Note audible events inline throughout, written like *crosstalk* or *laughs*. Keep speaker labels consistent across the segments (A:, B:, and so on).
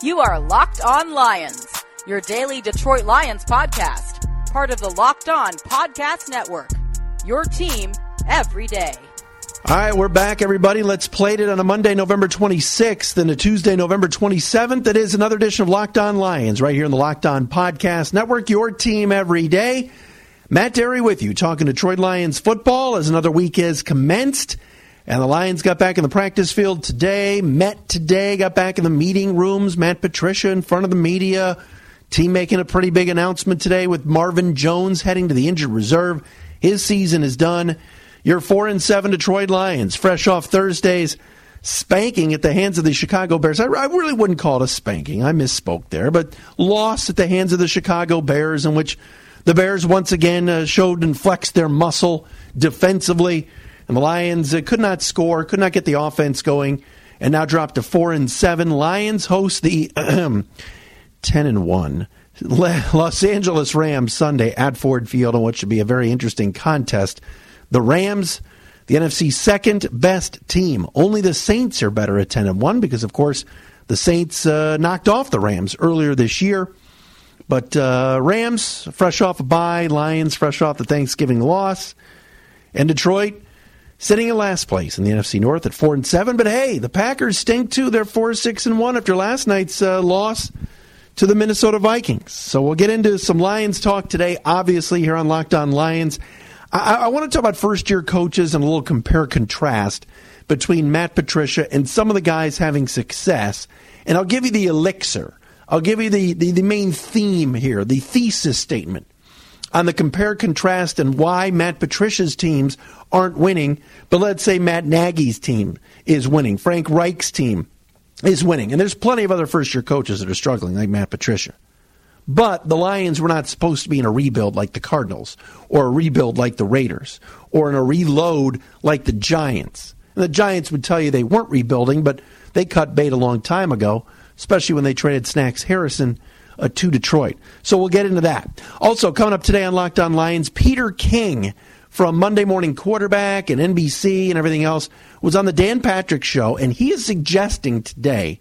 A: You are Locked On Lions, your daily Detroit Lions podcast, part of the Locked On Podcast Network. Your team every day.
B: All right, we're back, everybody. Let's play it on a Monday, November 26th, and a Tuesday, November 27th. It is another edition of Locked On Lions right here in the Locked On Podcast Network. Your team every day. Matt Dery with you, talking Detroit Lions football as another week has commenced. And the Lions got back in the practice field today, met today, got back in the meeting rooms. Matt Patricia in front of the media. Team making a pretty big announcement today with Marvin Jones heading to the injured reserve. His season is done. Your 4 and 7 Detroit Lions, fresh off Thursday's spanking at the hands of the Chicago Bears. I, I really wouldn't call it a spanking. I misspoke there, but loss at the hands of the Chicago Bears, in which the Bears once again uh, showed and flexed their muscle defensively. And the Lions uh, could not score, could not get the offense going, and now dropped to four and seven. Lions host the *clears throat* ten and one Los Angeles Rams Sunday at Ford Field on what should be a very interesting contest. The Rams, the NFC's second best team. Only the Saints are better at ten and one because, of course, the Saints uh, knocked off the Rams earlier this year. But uh, Rams, fresh off a bye, Lions, fresh off the Thanksgiving loss, and Detroit sitting in last place in the NFC North at four and seven. But hey, the Packers stink too. They're four, six, and one after last night's uh, loss to the Minnesota Vikings. So we'll get into some Lions talk today. Obviously, here on Locked On Lions, I, I want to talk about first year coaches and a little compare contrast between Matt Patricia and some of the guys having success. And I'll give you the elixir. I'll give you the, the, the main theme here, the thesis statement on the compare contrast and why Matt Patricia's teams aren't winning, but let's say Matt Nagy's team is winning, Frank Reich's team is winning. And there's plenty of other first year coaches that are struggling, like Matt Patricia. But the Lions were not supposed to be in a rebuild like the Cardinals, or a rebuild like the Raiders, or in a reload like the Giants. And the Giants would tell you they weren't rebuilding, but they cut bait a long time ago, especially when they traded Snacks Harrison uh, to Detroit. So we'll get into that. Also, coming up today on Locked On Lions, Peter King from Monday Morning Quarterback and NBC and everything else was on the Dan Patrick Show, and he is suggesting today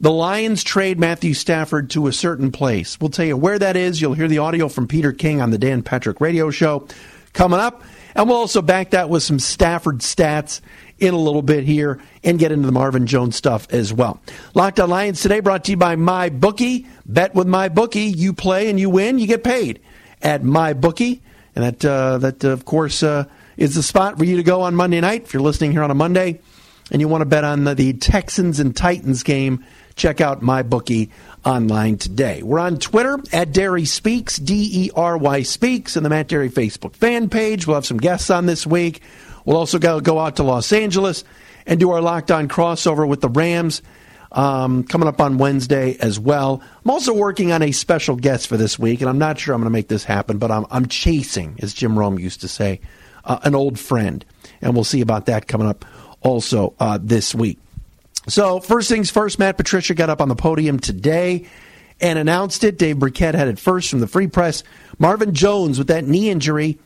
B: the Lions trade Matthew Stafford to a certain place. We'll tell you where that is. You'll hear the audio from Peter King on the Dan Patrick Radio Show coming up. And we'll also back that with some Stafford stats in a little bit here and get into the Marvin Jones stuff as well. Locked on Lions today brought to you by My Bookie. Bet with My Bookie. You play and you win, you get paid at My Bookie. And that, uh, that of course, uh, is the spot for you to go on Monday night. If you're listening here on a Monday and you want to bet on the, the Texans and Titans game, check out my bookie online today. We're on Twitter at Dery Speaks, D E R Y Speaks, and the Matt Dery Facebook fan page. We'll have some guests on this week. We'll also go, out to Los Angeles and do our Locked On crossover with the Rams um, coming up on Wednesday as well. I'm also working on a special guest for this week, and I'm not sure I'm going to make this happen, but I'm, I'm chasing, as Jim Rome used to say, uh, an old friend. And we'll see about that coming up also uh, this week. So, first things first, Matt Patricia got up on the podium today and announced it. Dave Birkett had it first from the Free Press. Marvin Jones with that knee injury,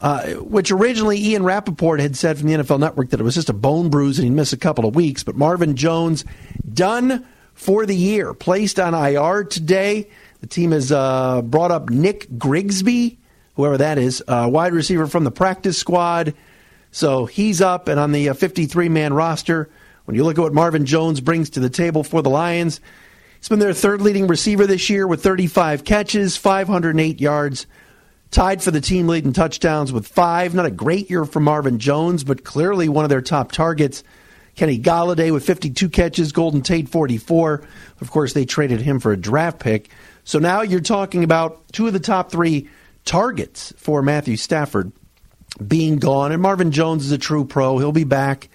B: uh, which originally Ian Rapoport had said from the NFL Network that it was just a bone bruise and he'd miss a couple of weeks. But Marvin Jones done for the year, placed on IR today. The team has uh, brought up Nick Grigsby, whoever that is, uh, wide receiver from the practice squad. So he's up and on the 53 uh, man roster. When you look at what Marvin Jones brings to the table for the Lions, he's been their third leading receiver this year with 35 catches, 508 yards, tied for the team lead in touchdowns with five. Not a great year for Marvin Jones, but clearly one of their top targets. Kenny Golladay with 52 catches, Golden Tate 44. Of course, they traded him for a draft pick. So now you're talking about two of the top three targets for Matthew Stafford being gone. And Marvin Jones is a true pro. He'll be back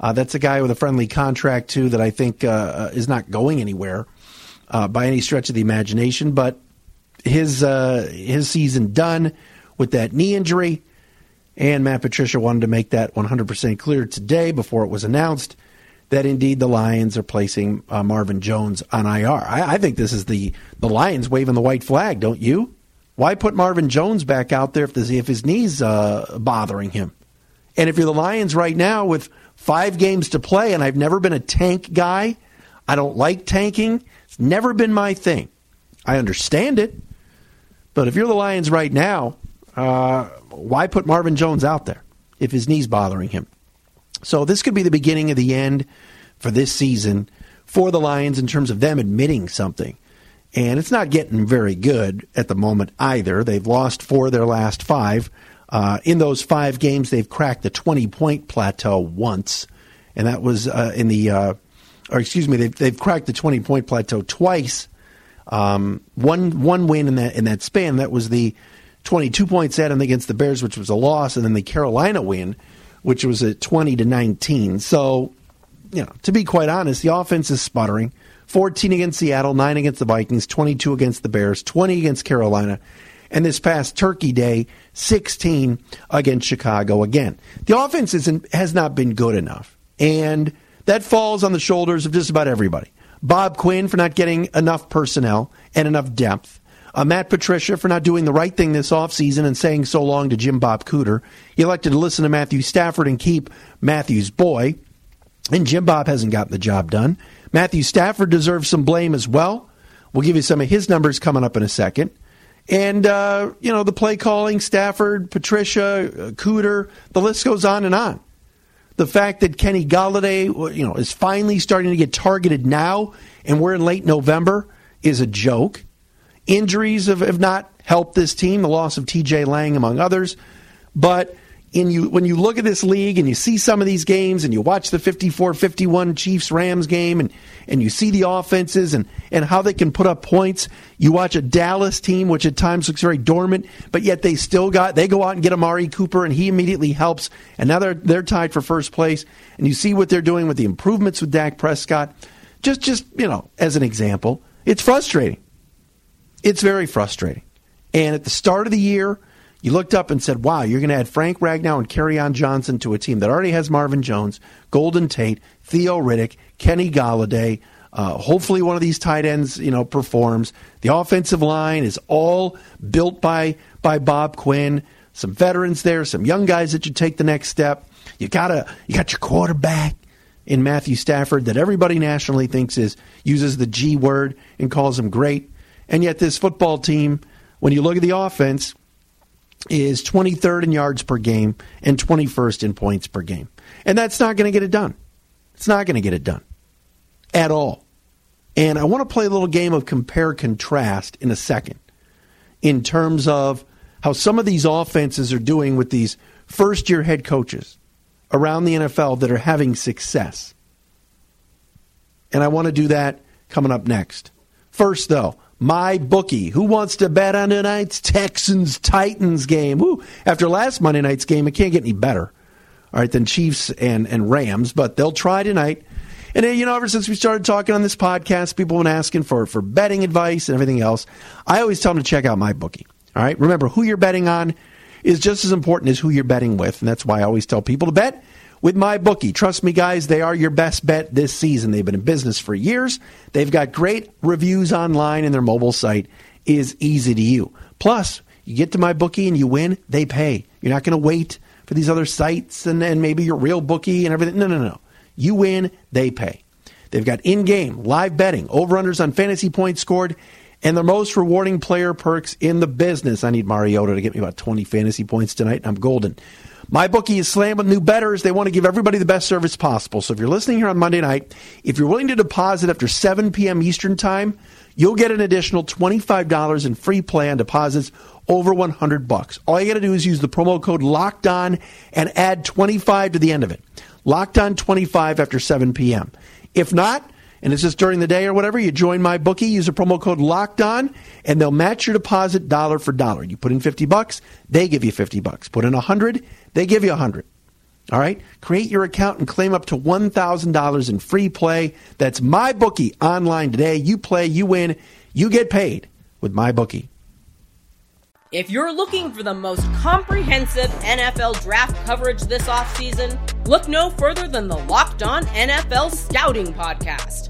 B: Uh, that's a guy with a friendly contract too that I think uh, uh is not going anywhere uh, by any stretch of the imagination. But his uh, his season done with that knee injury, and Matt Patricia wanted to make that 100% clear today before it was announced that indeed the Lions are placing uh, Marvin Jones on IR. I, I, think this is the the Lions waving the white flag, don't you? Why put Marvin Jones back out there if, the, if his knees uh, bothering him? And if you're the Lions right now with five games to play, and I've never been a tank guy, I don't like tanking. It's never been my thing. I understand it, but if you're the Lions right now, uh, why put Marvin Jones out there if his knee's bothering him? So this could be the beginning of the end for this season for the Lions in terms of them admitting something. And it's not getting very good at the moment either. They've lost four of their last five. Uh, in those five games, they've cracked the 20 point plateau once. And that was uh, in the, uh, or excuse me, they've, they've cracked the 20 point plateau twice. Um, one, one win in that, in that span. That was the 22 points at against the Bears, which was a loss, and then the Carolina win, which was at 20 to 19. So, you know, to be quite honest, the offense is sputtering. 14 against Seattle, 9 against the Vikings, 22 against the Bears, 20 against Carolina, and this past Turkey Day, 16 against Chicago again. The offense has not been good enough, and that falls on the shoulders of just about everybody. Bob Quinn for not getting enough personnel and enough depth. Uh, Matt Patricia for not doing the right thing this offseason and saying so long to Jim Bob Cooter. He elected to listen to Matthew Stafford and keep Matthew's boy. And Jim Bob hasn't gotten the job done. Matthew Stafford deserves some blame as well. We'll give you some of his numbers coming up in a second. And, uh, you know, the play calling, Stafford, Patricia, uh, Cooter, the list goes on and on. The fact that Kenny Golladay, you know, is finally starting to get targeted now and we're in late November is a joke. Injuries have, have not helped this team, the loss of TJ Lang, among others. But in you, when you look at this league and you see some of these games and you watch the 54 51 Chiefs Rams game and, and you see the offenses and, and how they can put up points, you watch a Dallas team, which at times looks very dormant, but yet they still got, they go out and get Amari Cooper and he immediately helps. And now they're, they're tied for first place. And you see what they're doing with the improvements with Dak Prescott. Just, just, you know, as an example, it's frustrating. It's very frustrating. And at the start of the year, you looked up and said, wow, you're going to add Frank Ragnow and Kerryon Johnson to a team that already has Marvin Jones, Golden Tate, Theo Riddick, Kenny Golladay. Uh, hopefully, one of these tight ends, you know, performs. The offensive line is all built by by Bob Quinn. Some veterans there, some young guys that you take the next step. You gotta, you got your quarterback in Matthew Stafford that everybody nationally thinks is uses the G word and calls him great. And yet, this football team, when you look at the offense, is 23rd in yards per game and 21st in points per game. And that's not going to get it done. It's not going to get it done at all. And I want to play a little game of compare contrast in a second in terms of how some of these offenses are doing with these first year head coaches around the NFL that are having success. And I want to do that coming up next. First, though, my bookie. Who wants to bet on tonight's Texans Titans game? After last Monday night's game, it can't get any better. All right, than Chiefs and, and Rams, but they'll try tonight. And you know, ever since we started talking on this podcast, people have been asking for for betting advice and everything else. I always tell them to check out my bookie. All right, remember who you're betting on is just as important as who you're betting with, and that's why I always tell people to bet with my bookie. Trust me, guys, they are your best bet this season. They've been in business for years. They've got great reviews online, and their mobile site is easy to use. Plus, you get to my bookie and you win, they pay. You're not going to wait for these other sites and, and maybe your real bookie and everything. No, no, no. You win, they pay. They've got in game, live betting, over unders on fantasy points scored, and the most rewarding player perks in the business. I need Mariota to get me about 20 fantasy points tonight, and I'm golden. My bookie is slammed with new betters. They want to give everybody the best service possible. So if you're listening here on Monday night, if you're willing to deposit after 7 p.m. Eastern Time, you'll get an additional $25 in free play on deposits over 100 bucks. All you got to do is use the promo code Locked On and add 25 to the end of it. Locked On 25 after 7 p.m. If not, and it's just during the day or whatever, you join my bookie, use a promo code locked on, and they'll match your deposit dollar for dollar. You put in 50 bucks, they give you 50 bucks. Put in 100, they give you 100. All right? Create your account and claim up to $1,000 in free play. That's my bookie online today. You play, you win, you get paid with my bookie.
C: If you're looking for the most comprehensive NFL draft coverage this offseason, look no further than the Locked On NFL Scouting Podcast.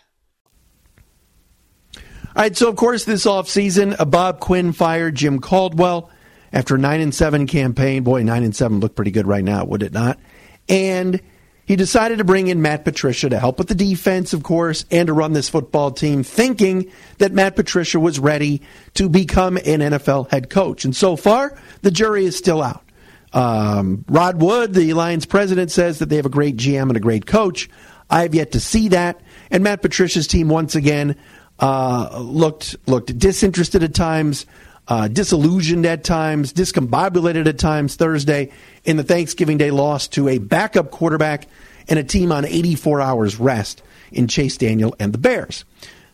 B: All right, so of course this offseason, uh, Bob Quinn fired Jim Caldwell after a 9 and 7 campaign. Boy, 9 and 7 look pretty good right now, would it not? And he decided to bring in Matt Patricia to help with the defense, of course, and to run this football team, thinking that Matt Patricia was ready to become an NFL head coach. And so far, the jury is still out. Um, Rod Wood, the Lions president, says that they have a great GM and a great coach. I have yet to see that. And Matt Patricia's team once again uh, looked looked disinterested at times, uh, disillusioned at times, discombobulated at times Thursday in the Thanksgiving Day loss to a backup quarterback and a team on 84 hours rest in Chase Daniel and the Bears.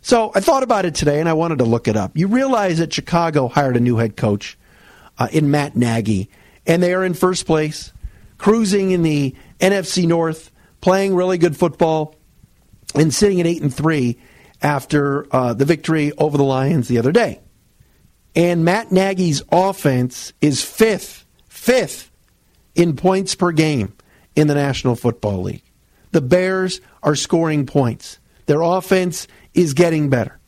B: So I thought about it today and I wanted to look it up. You realize that Chicago hired a new head coach uh, in Matt Nagy, and they are in first place, cruising in the NFC North, playing really good football, and sitting at eight and three after uh, the victory over the Lions the other day. And Matt Nagy's offense is fifth, fifth in points per game in the National Football League. The Bears are scoring points. Their offense is getting better.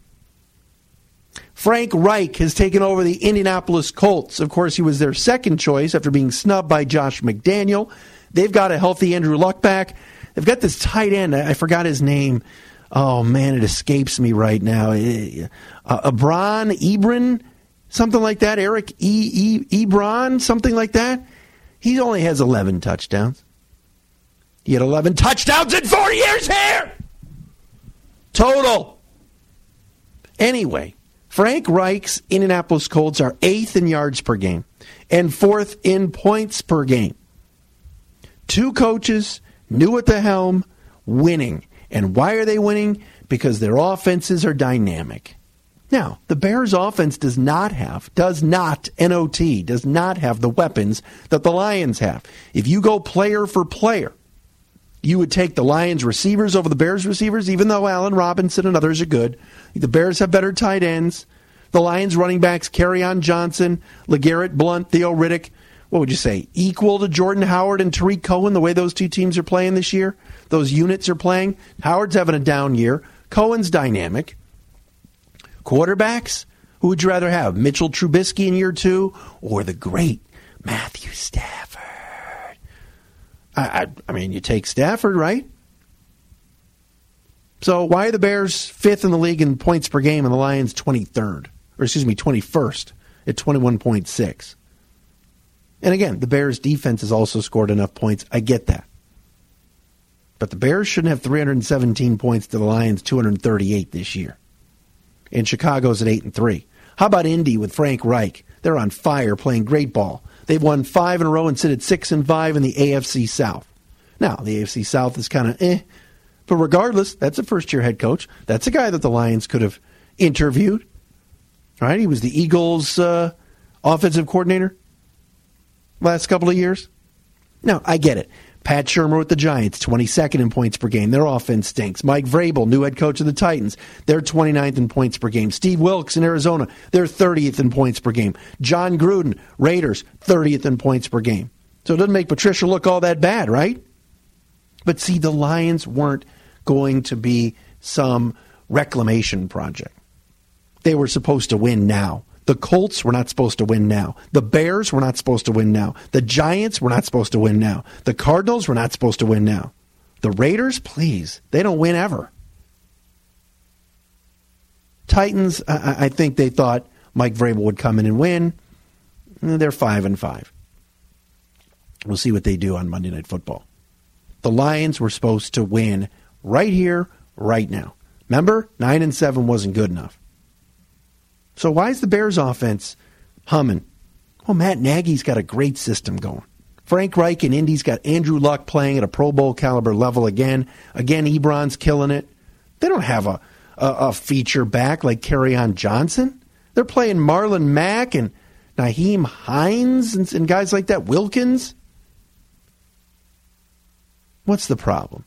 B: Frank Reich has taken over the Indianapolis Colts. Of course, he was their second choice after being snubbed by Josh McDaniel. They've got a healthy Andrew Luck back. They've got this tight end. I forgot his name. Oh man, it escapes me right now. Uh, Abron Ebron, something like that. Eric E. e Ebron, something like that. He only has 11 touchdowns. He had 11 touchdowns in four years here. Total. Anyway, Frank Reich's Indianapolis Colts are eighth in yards per game and fourth in points per game. Two coaches, new at the helm, winning. And why are they winning? Because their offenses are dynamic. Now, the Bears offense does not have, does not, NOT, does not have the weapons that the Lions have. If you go player for player, you would take the Lions receivers over the Bears receivers, even though Allen Robinson and others are good. The Bears have better tight ends. The Lions running backs, on Johnson, LeGarrette Blunt, Theo Riddick, what would you say, equal to Jordan Howard and Tarik Cohen, the way those two teams are playing this year? Those units are playing. Howard's having a down year. Cohen's dynamic. Quarterbacks, who would you rather have? Mitchell Trubisky in year two or the great Matthew Stafford? I, I, I mean, you take Stafford, right? So why are the Bears fifth in the league in points per game and the Lions 23rd? Or excuse me, 21st at 21.6? And again, the Bears' defense has also scored enough points. I get that. But the Bears shouldn't have 317 points to the Lions 238 this year. And Chicago's at 8 and 3. How about Indy with Frank Reich? They're on fire playing great ball. They've won 5 in a row and sit at 6 and 5 in the AFC South. Now, the AFC South is kind of eh, but regardless, that's a first year head coach. That's a guy that the Lions could have interviewed. Right? He was the Eagles' uh, offensive coordinator last couple of years. Now, I get it. Pat Shurmur with the Giants, 22nd in points per game. Their offense stinks. Mike Vrabel, new head coach of the Titans, they're 29th in points per game. Steve Wilks in Arizona, they're 30th in points per game. Jon Gruden, Raiders, 30th in points per game. So it doesn't make Patricia look all that bad, right? But see, the Lions weren't going to be some reclamation project. They were supposed to win now. The Colts were not supposed to win now. The Bears were not supposed to win now. The Giants were not supposed to win now. The Cardinals were not supposed to win now. The Raiders, please, they don't win ever. Titans, I, I think they thought Mike Vrabel would come in and win. Eh, they're five and five. We'll see what they do on Monday Night Football. The Lions were supposed to win right here, right now. Remember, 9 and 7 wasn't good enough. So why is the Bears offense humming? Well, Matt Nagy's got a great system going. Frank Reich and Indy's got Andrew Luck playing at a Pro Bowl caliber level again. Again, Ebron's killing it. They don't have a, a, a feature back like on Johnson. They're playing Marlon Mack and Nyheim Hines and, and guys like that. Wilkins. What's the problem?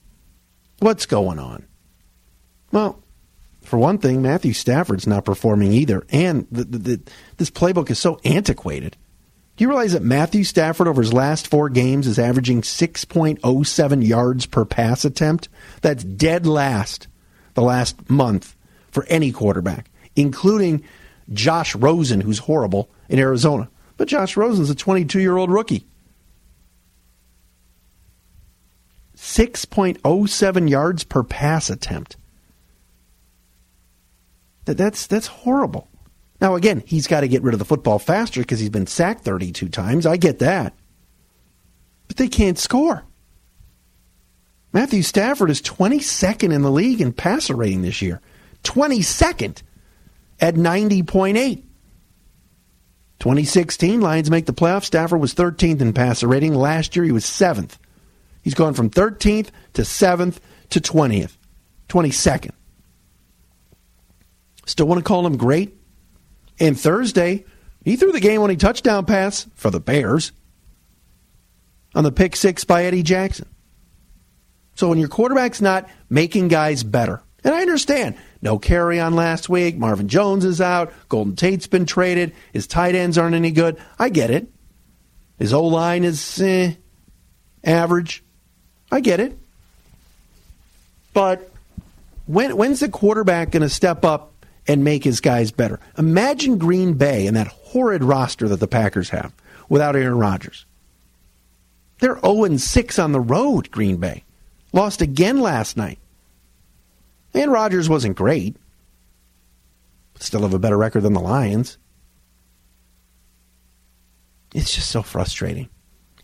B: What's going on? Well, for one thing, Matthew Stafford's not performing either, and the, the, the, this playbook is so antiquated. Do you realize that Matthew Stafford over his last four games is averaging 6.07 yards per pass attempt? That's dead last the last month for any quarterback, including Josh Rosen, who's horrible in Arizona. But Josh Rosen's a 22 year old rookie. 6.07 yards per pass attempt. That, that's, that's horrible. Now, again, he's got to get rid of the football faster because he's been sacked 32 times. I get that. But they can't score. Matthew Stafford is 22nd in the league in passer rating this year. 22nd at 90.8. 2016, Lions make the playoffs. Stafford was 13th in passer rating. Last year, he was 7th. He's gone from 13th to 7th to 20th, 22nd. Still want to call him great? And Thursday, he threw the game winning touchdown pass for the Bears on the pick six by Eddie Jackson. So when your quarterback's not making guys better, and I understand, no Kerryon last week, Marvin Jones is out, Golden Tate's been traded, his tight ends aren't any good. I get it. His O line is eh, average. I get it. But when, when's the quarterback going to step up and make his guys better? Imagine Green Bay and that horrid roster that the Packers have without Aaron Rodgers. They're 0 6 on the road, Green Bay. Lost again last night. And Rodgers wasn't great. Still have a better record than the Lions. It's just so frustrating.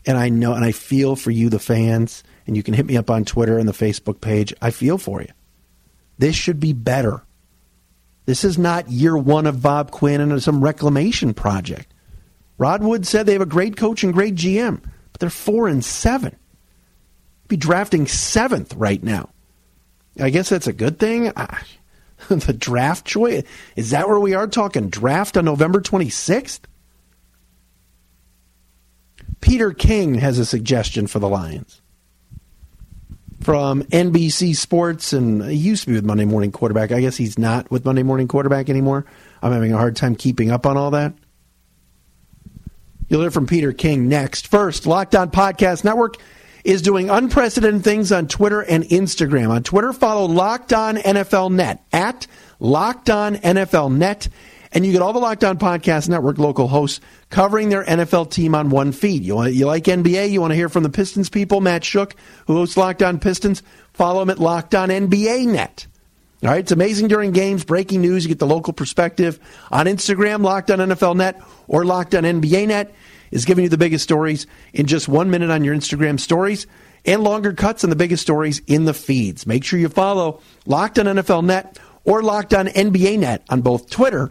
B: And I know and I feel for you, the fans and you can hit me up on Twitter and the Facebook page. I feel for you. This should be better. This is not year one of Bob Quinn and some reclamation project. Rod Wood said they have a great coach and great GM, but they're four and seven. Be drafting seventh right now. I guess that's a good thing. *laughs* the draft choice is that where we are talking draft on November twenty sixth? Peter King has a suggestion for the Lions from NBC Sports, and he used to be with Monday Morning Quarterback. I guess he's not with Monday Morning Quarterback anymore. I'm having a hard time keeping up on all that. You'll hear from Peter King next. First, Locked On Podcast Network is doing unprecedented things on Twitter and Instagram. On Twitter, follow Locked On NFL Net at Locked On NFL Net and you get all the Locked On Podcast Network local hosts covering their NFL team on one feed. You, want, you like NBA? You want to hear from the Pistons people? Matt Schoch, who hosts Locked On Pistons, follow him at Locked On NBA Net. All right, it's amazing during games, breaking news. You get the local perspective on Instagram, Locked On NFL Net or Locked On NBA Net is giving you the biggest stories in just one minute on your Instagram stories and longer cuts on the biggest stories in the feeds. Make sure you follow Locked On NFL Net or Locked On NBA Net on both Twitter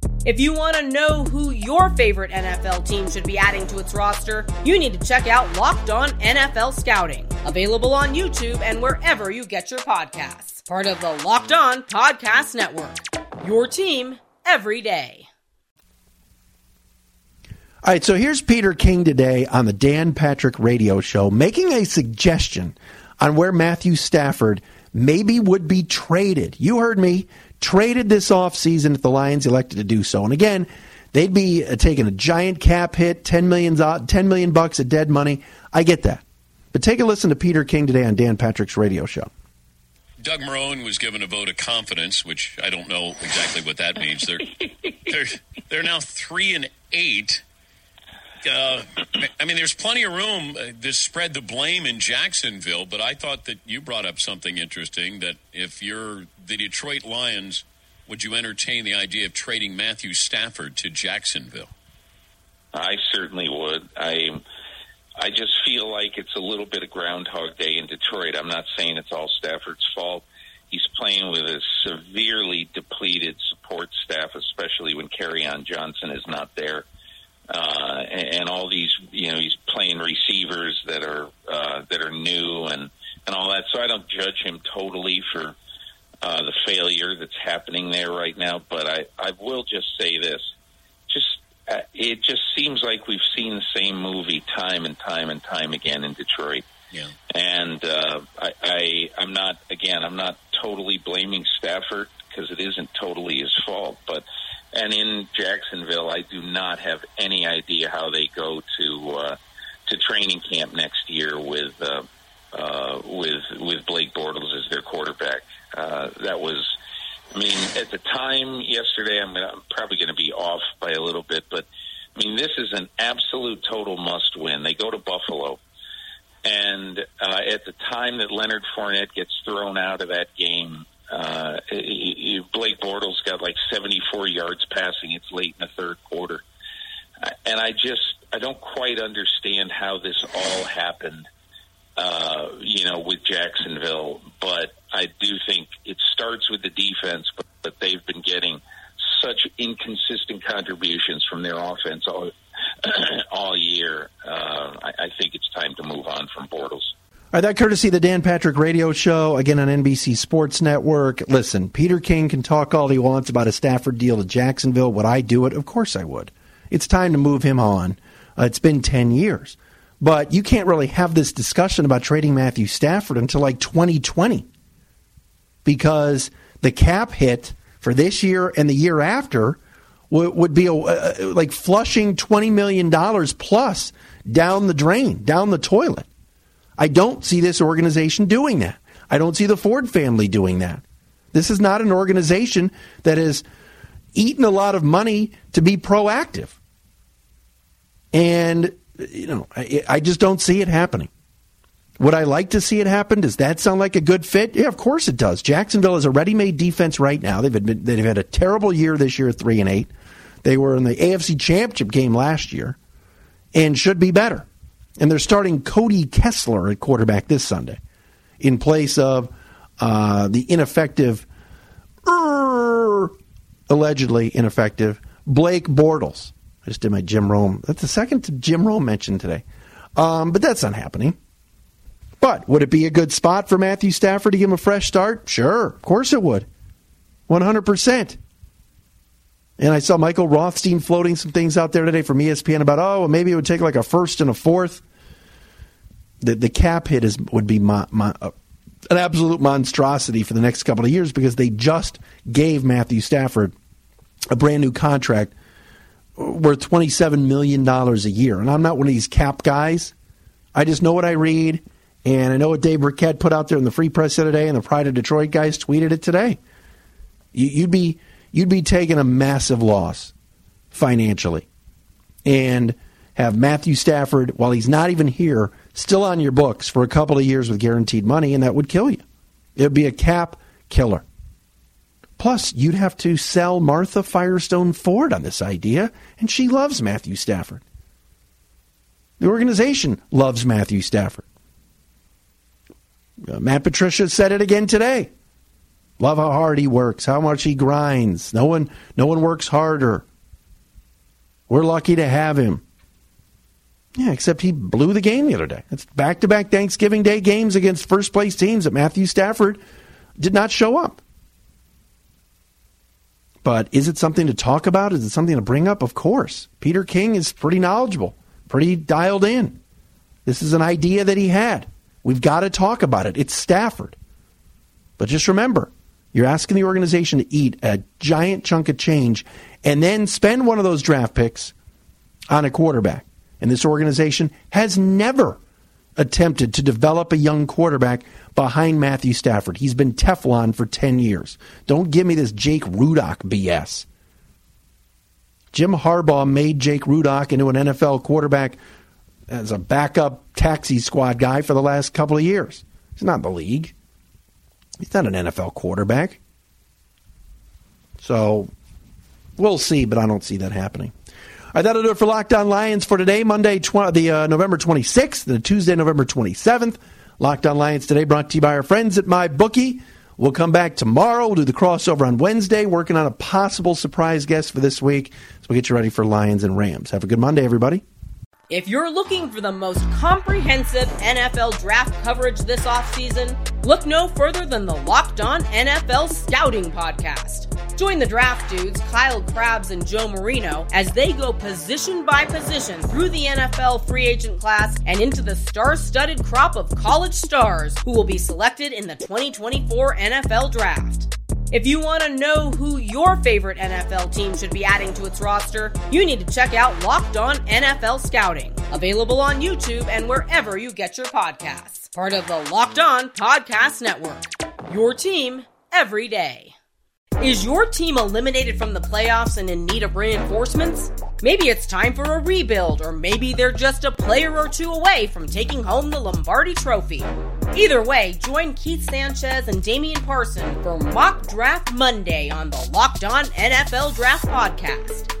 C: If you want to know who your favorite NFL team should be adding to its roster, you need to check out Locked On NFL Scouting, available on YouTube and wherever you get your podcasts. Part of the Locked On Podcast Network. Your team every day.
B: All right, so here's Peter King today on the Dan Patrick Radio Show making a suggestion on where Matthew Stafford maybe would be traded. You heard me traded this offseason if the Lions elected to do so. And again, they'd be uh, taking a giant cap hit, 10 million, 10 million bucks of dead money. I get that. But take a listen to Peter King today on Dan Patrick's radio show.
D: Doug Marrone was given a vote of confidence, which I don't know exactly what that means. They're they're they're now three and eight. Uh, I mean, there's plenty of room uh, to spread the blame in Jacksonville, but I thought that you brought up something interesting. That if you're the Detroit Lions, would you entertain the idea of trading Matthew Stafford to Jacksonville?
E: I certainly would. I I just feel like it's a little bit of Groundhog Day in Detroit. I'm not saying it's all Stafford's fault. He's playing with a severely depleted support staff, especially when on Johnson is not there. Uh, and, and all these, you know, he's playing receivers that are uh, that are new and and all that. So I don't judge him totally for uh, the failure that's happening there right now. But I I will just say this: just uh, it just seems like we've seen the same movie time and time and time again in Detroit.
D: Yeah.
E: And uh, I, I, I'm not again. I'm not totally blaming Stafford because it isn't totally his fault. But and in Jacksonville, I do not have any idea how they go to uh, to training camp next year with uh, uh, with with Blake Bortles as their quarterback. Uh, that was I mean, at time yesterday, I'm, gonna, I'm probably going to be off by a little bit, but I mean, this is an absolute total must win. They go to Buffalo. And uh, at the time that Leonard Fournette gets thrown out of that game, uh, he, he, Blake Bortles got like 74 yards passing. It's late in the third quarter. And I just, I don't quite understand how this all happened uh, you know, with Jacksonville. But I do think it starts with the defense, but, but they've been getting such contributions from their offense all, *clears throat* all year. Uh, I, I think it's time to move on from Bortles.
B: All right, that courtesy the Dan Patrick Radio Show, again on NBC Sports Network. Listen, Peter King can talk all he wants about a Stafford deal to Jacksonville. Would I do it? Of course I would. It's time to move him on. Uh, it's been 10 years. But you can't really have this discussion about trading Matthew Stafford until like 2020 because the cap hit for this year and the year after would, would be a, uh, like flushing $20 million plus down the drain, down the toilet. I don't see this organization doing that. I don't see the Ford family doing that. This is not an organization that has eaten a lot of money to be proactive. And you know, I, I just don't see it happening. Would I like to see it happen? Does that sound like a good fit? Yeah, of course it does. Jacksonville is a ready-made defense right now. They've been, they've had a terrible year this year, three and eight. They were in the AFC Championship game last year, and should be better. And they're starting Cody Kessler at quarterback this Sunday, in place of uh, the ineffective, er, allegedly ineffective Blake Bortles. I just did my Jim Rome. That's the second Jim Rome mentioned today. Um, but that's not happening. But would it be a good spot for Matthew Stafford to give him a fresh start? Sure, of course it would. 100%. And I saw Michael Rothstein floating some things out there today from ESPN about, oh, well, maybe it would take like a first and a fourth. The, the cap hit is would be uh, an absolute monstrosity for the next couple of years because they just gave Matthew Stafford a brand new contract worth $27 million a year. And I'm not one of these cap guys. I just know what I read. And I know what Dave Birkett put out there in the Free Press today, and the Pride of Detroit guys tweeted it today. You'd be you'd be taking a massive loss financially, and have Matthew Stafford while he's not even here still on your books for a couple of years with guaranteed money, and that would kill you. It would be a cap killer. Plus, you'd have to sell Martha Firestone Ford on this idea, and she loves Matthew Stafford. The organization loves Matthew Stafford. Uh, Matt Patricia said it again today. Love how hard he works, how much he grinds. No one, no one works harder. We're lucky to have him. Yeah, except he blew the game the other day. It's back to back Thanksgiving Day games against first place teams that Matthew Stafford did not show up. But is it something to talk about? Is it something to bring up? Of course. Peter King is pretty knowledgeable, pretty dialed in. This is an idea that he had. We've got to talk about it. It's Stafford. But just remember, you're asking the organization to eat a giant chunk of change and then spend one of those draft picks on a quarterback. And this organization has never attempted to develop a young quarterback behind Matthew Stafford. He's been Teflon for 10 years. Don't give me this Jake Rudock BS. Jim Harbaugh made Jake Rudock into an NFL quarterback as a backup taxi squad guy for the last couple of years. He's not in the league. He's not an NFL quarterback. So we'll see, but I don't see that happening. All right, that'll do it for Locked On Lions for today, Monday, tw- the uh, November 26th, the Tuesday, November 27th. Locked On Lions today brought to you by our friends at My Bookie. We'll come back tomorrow. We'll do the crossover on Wednesday, working on a possible surprise guest for this week. So we'll get you ready for Lions and Rams. Have a good Monday, everybody.
C: If you're looking for the most comprehensive NFL draft coverage this offseason, look no further than the Locked On NFL Scouting Podcast. Join the draft dudes, Kyle Crabbs and Joe Marino, as they go position by position through the NFL free agent class and into the star studded crop of college stars who will be selected in the 2024 NFL Draft. If you want to know who your favorite NFL team should be adding to its roster, you need to check out Locked On NFL Scouting, available on YouTube and wherever you get your podcasts. Part of the Locked On Podcast Network. Your team every day. Is your team eliminated from the playoffs and in need of reinforcements? Maybe it's time for a rebuild, or maybe they're just a player or two away from taking home the Lombardi Trophy. Either way, join Keith Sanchez and Damian Parson for Mock Draft Monday on the Locked On NFL Draft Podcast.